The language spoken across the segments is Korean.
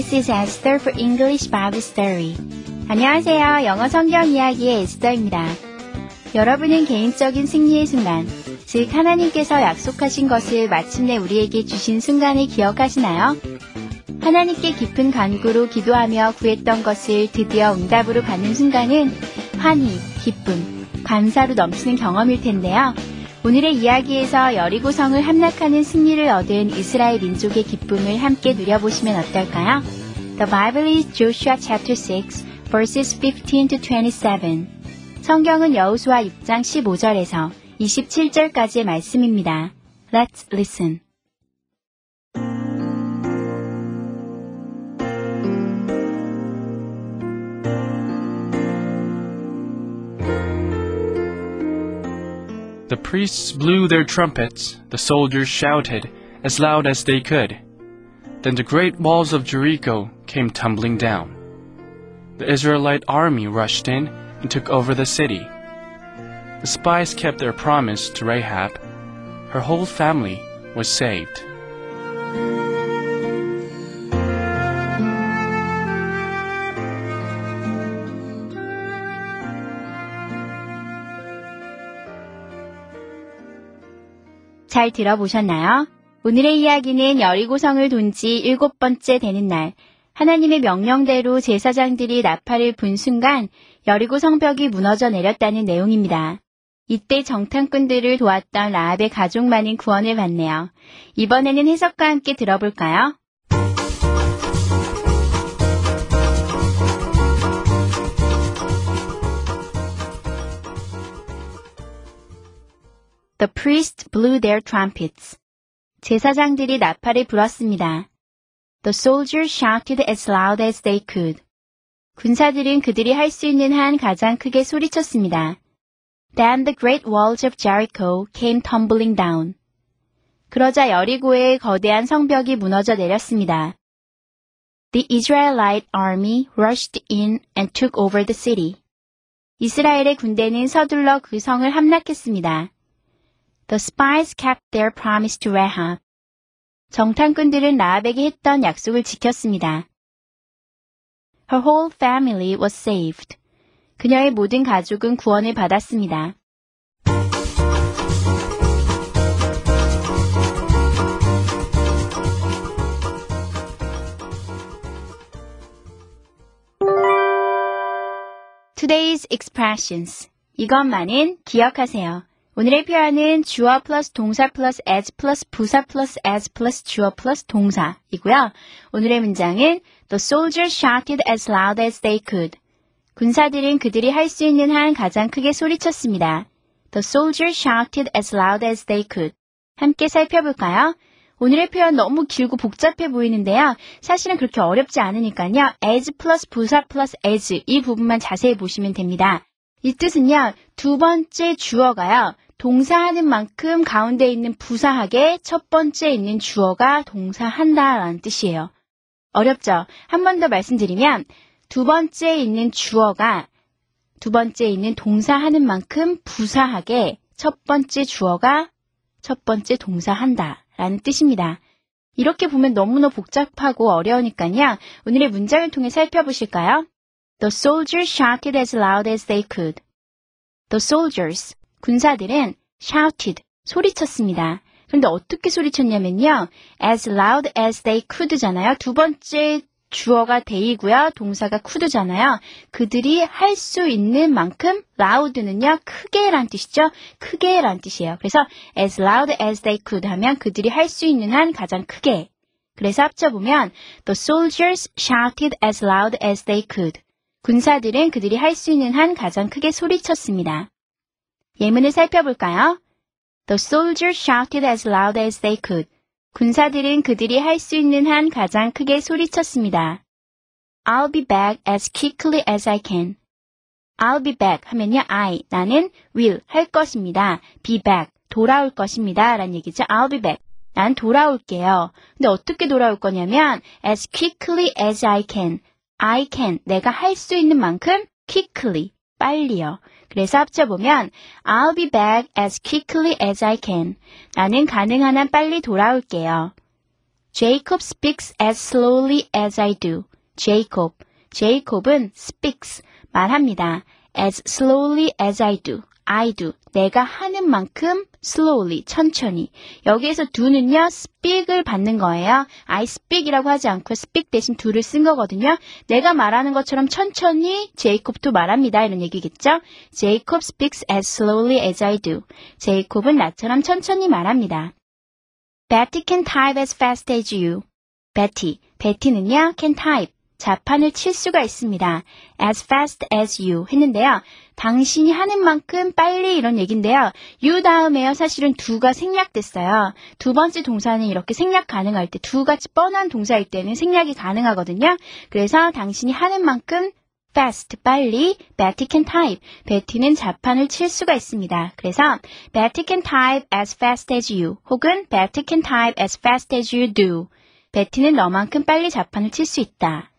This is Esther for English Bible Story. 안녕하세요. 영어 성경 이야기의 에스더입니다. 여러분은 개인적인 승리의 순간, 즉 하나님께서 약속하신 것을 마침내 우리에게 주신 순간을 기억하시나요? 하나님께 깊은 간구로 기도하며 구했던 것을 드디어 응답으로 받는 순간은 환희, 기쁨, 감사로 넘치는 경험일 텐데요. 오늘의 이야기에서 여리고성을 함락하는 승리를 얻은 이스라엘 민족의 기쁨을 함께 누려보시면 어떨까요? The Bible is Joshua chapter 6, verses 15 to 27. 성경은 여호수아 6장 15절에서 27절까지의 말씀입니다. Let's listen. Priests blew their trumpets, the soldiers shouted as loud as they could. Then the great walls of Jericho came tumbling down. The Israelite army rushed in and took over the city. The spies kept their promise to Rahab. Her whole family was saved. 잘 들어보셨나요? 오늘의 이야기는 여리고성을 돈 지 일곱 번째 되는 날, 하나님의 명령대로 제사장들이 나팔을 분 순간 여리고 성벽이 무너져 내렸다는 내용입니다. 이때 정탐꾼들을 도왔던 라합의 가족만인 구원을 받네요. 이번에는 해석과 함께 들어볼까요? The priests blew their trumpets. 제사장들이 나팔을 불었습니다. The soldiers shouted as loud as they could. 군사들은 그들이 할 수 있는 한 가장 크게 소리쳤습니다. Then the great walls of Jericho came tumbling down. 그러자 여리고의 거대한 성벽이 무너져 내렸습니다. The Israelite army rushed in and took over the city. 이스라엘의 군대는 서둘러 그 성을 함락했습니다. The spies kept their promise to Rahab. 정탐꾼들은 라합에게 했던 약속을 지켰습니다. Her whole family was saved. 그녀의 모든 가족은 구원을 받았습니다. Today's expressions. 이것만은 기억하세요. 오늘의 표현은 주어 플러스 동사 플러스 as 플러스 부사 플러스 as 플러스 주어 플러스 동사이고요. 오늘의 문장은 The soldiers shouted as loud as they could. 군사들은 그들이 할 수 있는 한 가장 크게 소리쳤습니다. The soldiers shouted as loud as they could. 함께 살펴볼까요? 오늘의 표현 너무 길고 복잡해 보이는데요. 사실은 그렇게 어렵지 않으니까요. as 플러스 부사 플러스 as 이 부분만 자세히 보시면 됩니다. 이 뜻은요, 두 번째 주어가요, 동사하는 만큼 가운데 있는 부사하게 첫 번째 있는 주어가 동사한다 라는 뜻이에요. 어렵죠? 한 번 더 말씀드리면, 두 번째 있는 주어가 두 번째 있는 동사하는 만큼 부사하게 첫 번째 주어가 첫 번째 동사한다 라는 뜻입니다. 이렇게 보면 너무나 복잡하고 어려우니까요. 오늘의 문장을 통해 살펴보실까요? The soldiers shouted as loud as they could. The soldiers, 군사들은 shouted, 소리쳤습니다. 그런데 어떻게 소리쳤냐면요. as loud as they could잖아요. 두 번째 주어가 they이고요. 동사가 could잖아요. 그들이 할 수 있는 만큼 loud는요. 크게란 뜻이죠. 크게란 뜻이에요. 그래서 as loud as they could 하면 그들이 할 수 있는 한 가장 크게. 그래서 합쳐보면 the soldiers shouted as loud as they could. 군사들은 그들이 할 수 있는 한 가장 크게 소리쳤습니다. 예문을 살펴볼까요? The soldiers shouted as loud as they could. 군사들은 그들이 할 수 있는 한 가장 크게 소리쳤습니다. I'll be back as quickly as I can. I'll be back 하면요, I, 나는 will 할 것입니다. be back, 돌아올 것입니다. 라는 얘기죠. I'll be back. 난 돌아올게요. 근데 어떻게 돌아올 거냐면, as quickly as I can. I can, 내가 할 수 있는 만큼 quickly, 빨리요. 그래서 합쳐보면, I'll be back as quickly as I can. 나는 가능한 한 빨리 돌아올게요. Jacob speaks as slowly as I do. Jacob. Jacob은 speaks, 말합니다. as slowly as I do. I do. 내가 하는 만큼 slowly, 천천히. 여기에서 do는요, speak을 받는 거예요. I speak이라고 하지 않고 speak 대신 do를 쓴 거거든요. 내가 말하는 것처럼 천천히 제이콥도 말합니다. 이런 얘기겠죠? Jacob speaks as slowly as I do. 제이콥은 나처럼 천천히 말합니다. Betty can type as fast as you. Betty. 베티는요, can type. 자판을 칠 수가 있습니다. as fast as you 했는데요. 당신이 하는 만큼 빨리 이런 얘긴데요. you 다음에요. 사실은 do가 생략됐어요. 두 번째 동사는 이렇게 생략 가능할 때, 두 같이 뻔한 동사일 때는 생략이 가능하거든요. 그래서 당신이 하는 만큼 fast, 빨리, Betty can type. 베티는 자판을 칠 수가 있습니다. 그래서 Betty can type as fast as you 혹은 Betty can type as fast as you do. 베티는 너만큼 빨리 자판을 칠 수 있다.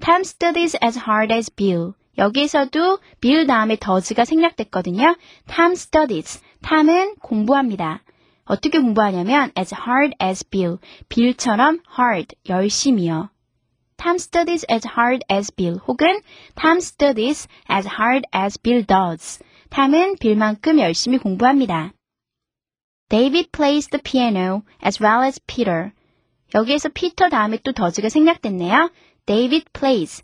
Tom studies as hard as Bill. 여기에서도 Bill 다음에 does가 생략됐거든요. Tom studies. Tom은 공부합니다. 어떻게 공부하냐면 as hard as Bill. Bill처럼 hard, 열심히요. Tom studies as hard as Bill 혹은 Tom studies as hard as Bill does. 탐은 빌만큼 열심히 공부합니다. David plays the piano as well as Peter. 여기에서 피터 다음에 또 does가 생략됐네요. David plays.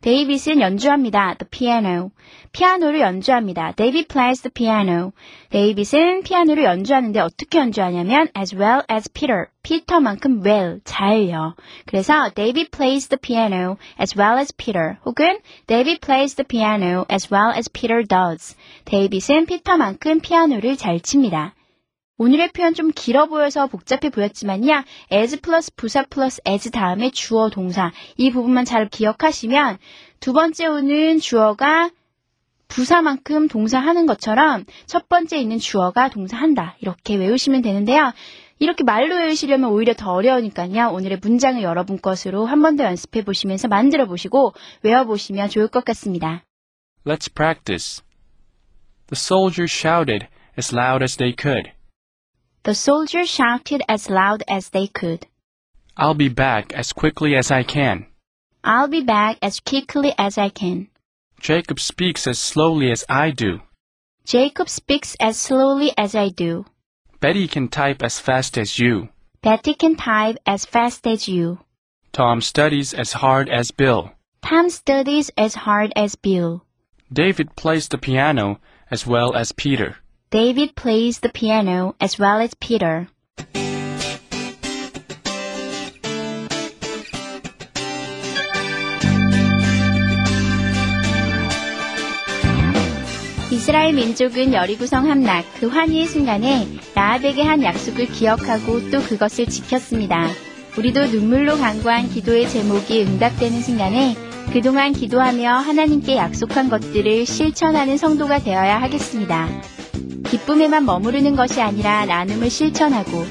데이빗은 연주합니다. The piano. 피아노를 연주합니다. David plays the piano. 데이빗은 피아노를 연주하는데 어떻게 연주하냐면 as well as Peter. 피터만큼 well, 잘요. 그래서 David plays the piano as well as Peter. 혹은 David plays the piano as well as Peter does. 데이빗은 피터만큼 피아노를 잘 칩니다. 오늘의 표현 좀 길어 보여서 복잡해 보였지만요. as 플러스 부사 플러스 as 다음에 주어 동사 이 부분만 잘 기억하시면 두 번째 오는 주어가 부사만큼 동사하는 것처럼 첫 번째 있는 주어가 동사한다. 이렇게 외우시면 되는데요. 이렇게 말로 외우시려면 오히려 더 어려우니까요. 오늘의 문장을 여러분 것으로 한 번 더 연습해 보시면서 만들어 보시고 외워 보시면 좋을 것 같습니다. Let's practice. The soldiers shouted as loud as they could. The soldiers shouted as loud as they could. I'll be back as quickly as I can. I'll be back as quickly as I can. Jacob speaks as slowly as I do. Jacob speaks as slowly as I do. Betty can type as fast as you. Betty can type as fast as you. Tom studies as hard as Bill. Tom studies as hard as Bill. David plays the piano as well as Peter. David plays the piano as well as Peter. 이스라엘 민족은 여리구성 함락 그 환희의 순간에 라합에게 한 약속을 기억하고 또 그것을 지켰습니다. 우리도 눈물로 간구한 기도의 제목이 응답되는 순간에 그동안 기도하며 하나님께 약속한 것들을 실천하는 성도가 되어야 하겠습니다. 기쁨에만 머무르는 것이 아니라 나눔을 실천하고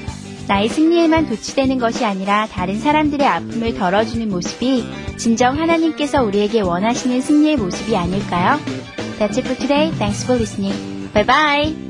나의 승리에만 도취되는 것이 아니라 다른 사람들의 아픔을 덜어주는 모습이 진정 하나님께서 우리에게 원하시는 승리의 모습이 아닐까요? That's it for today. Thanks for listening. Bye bye.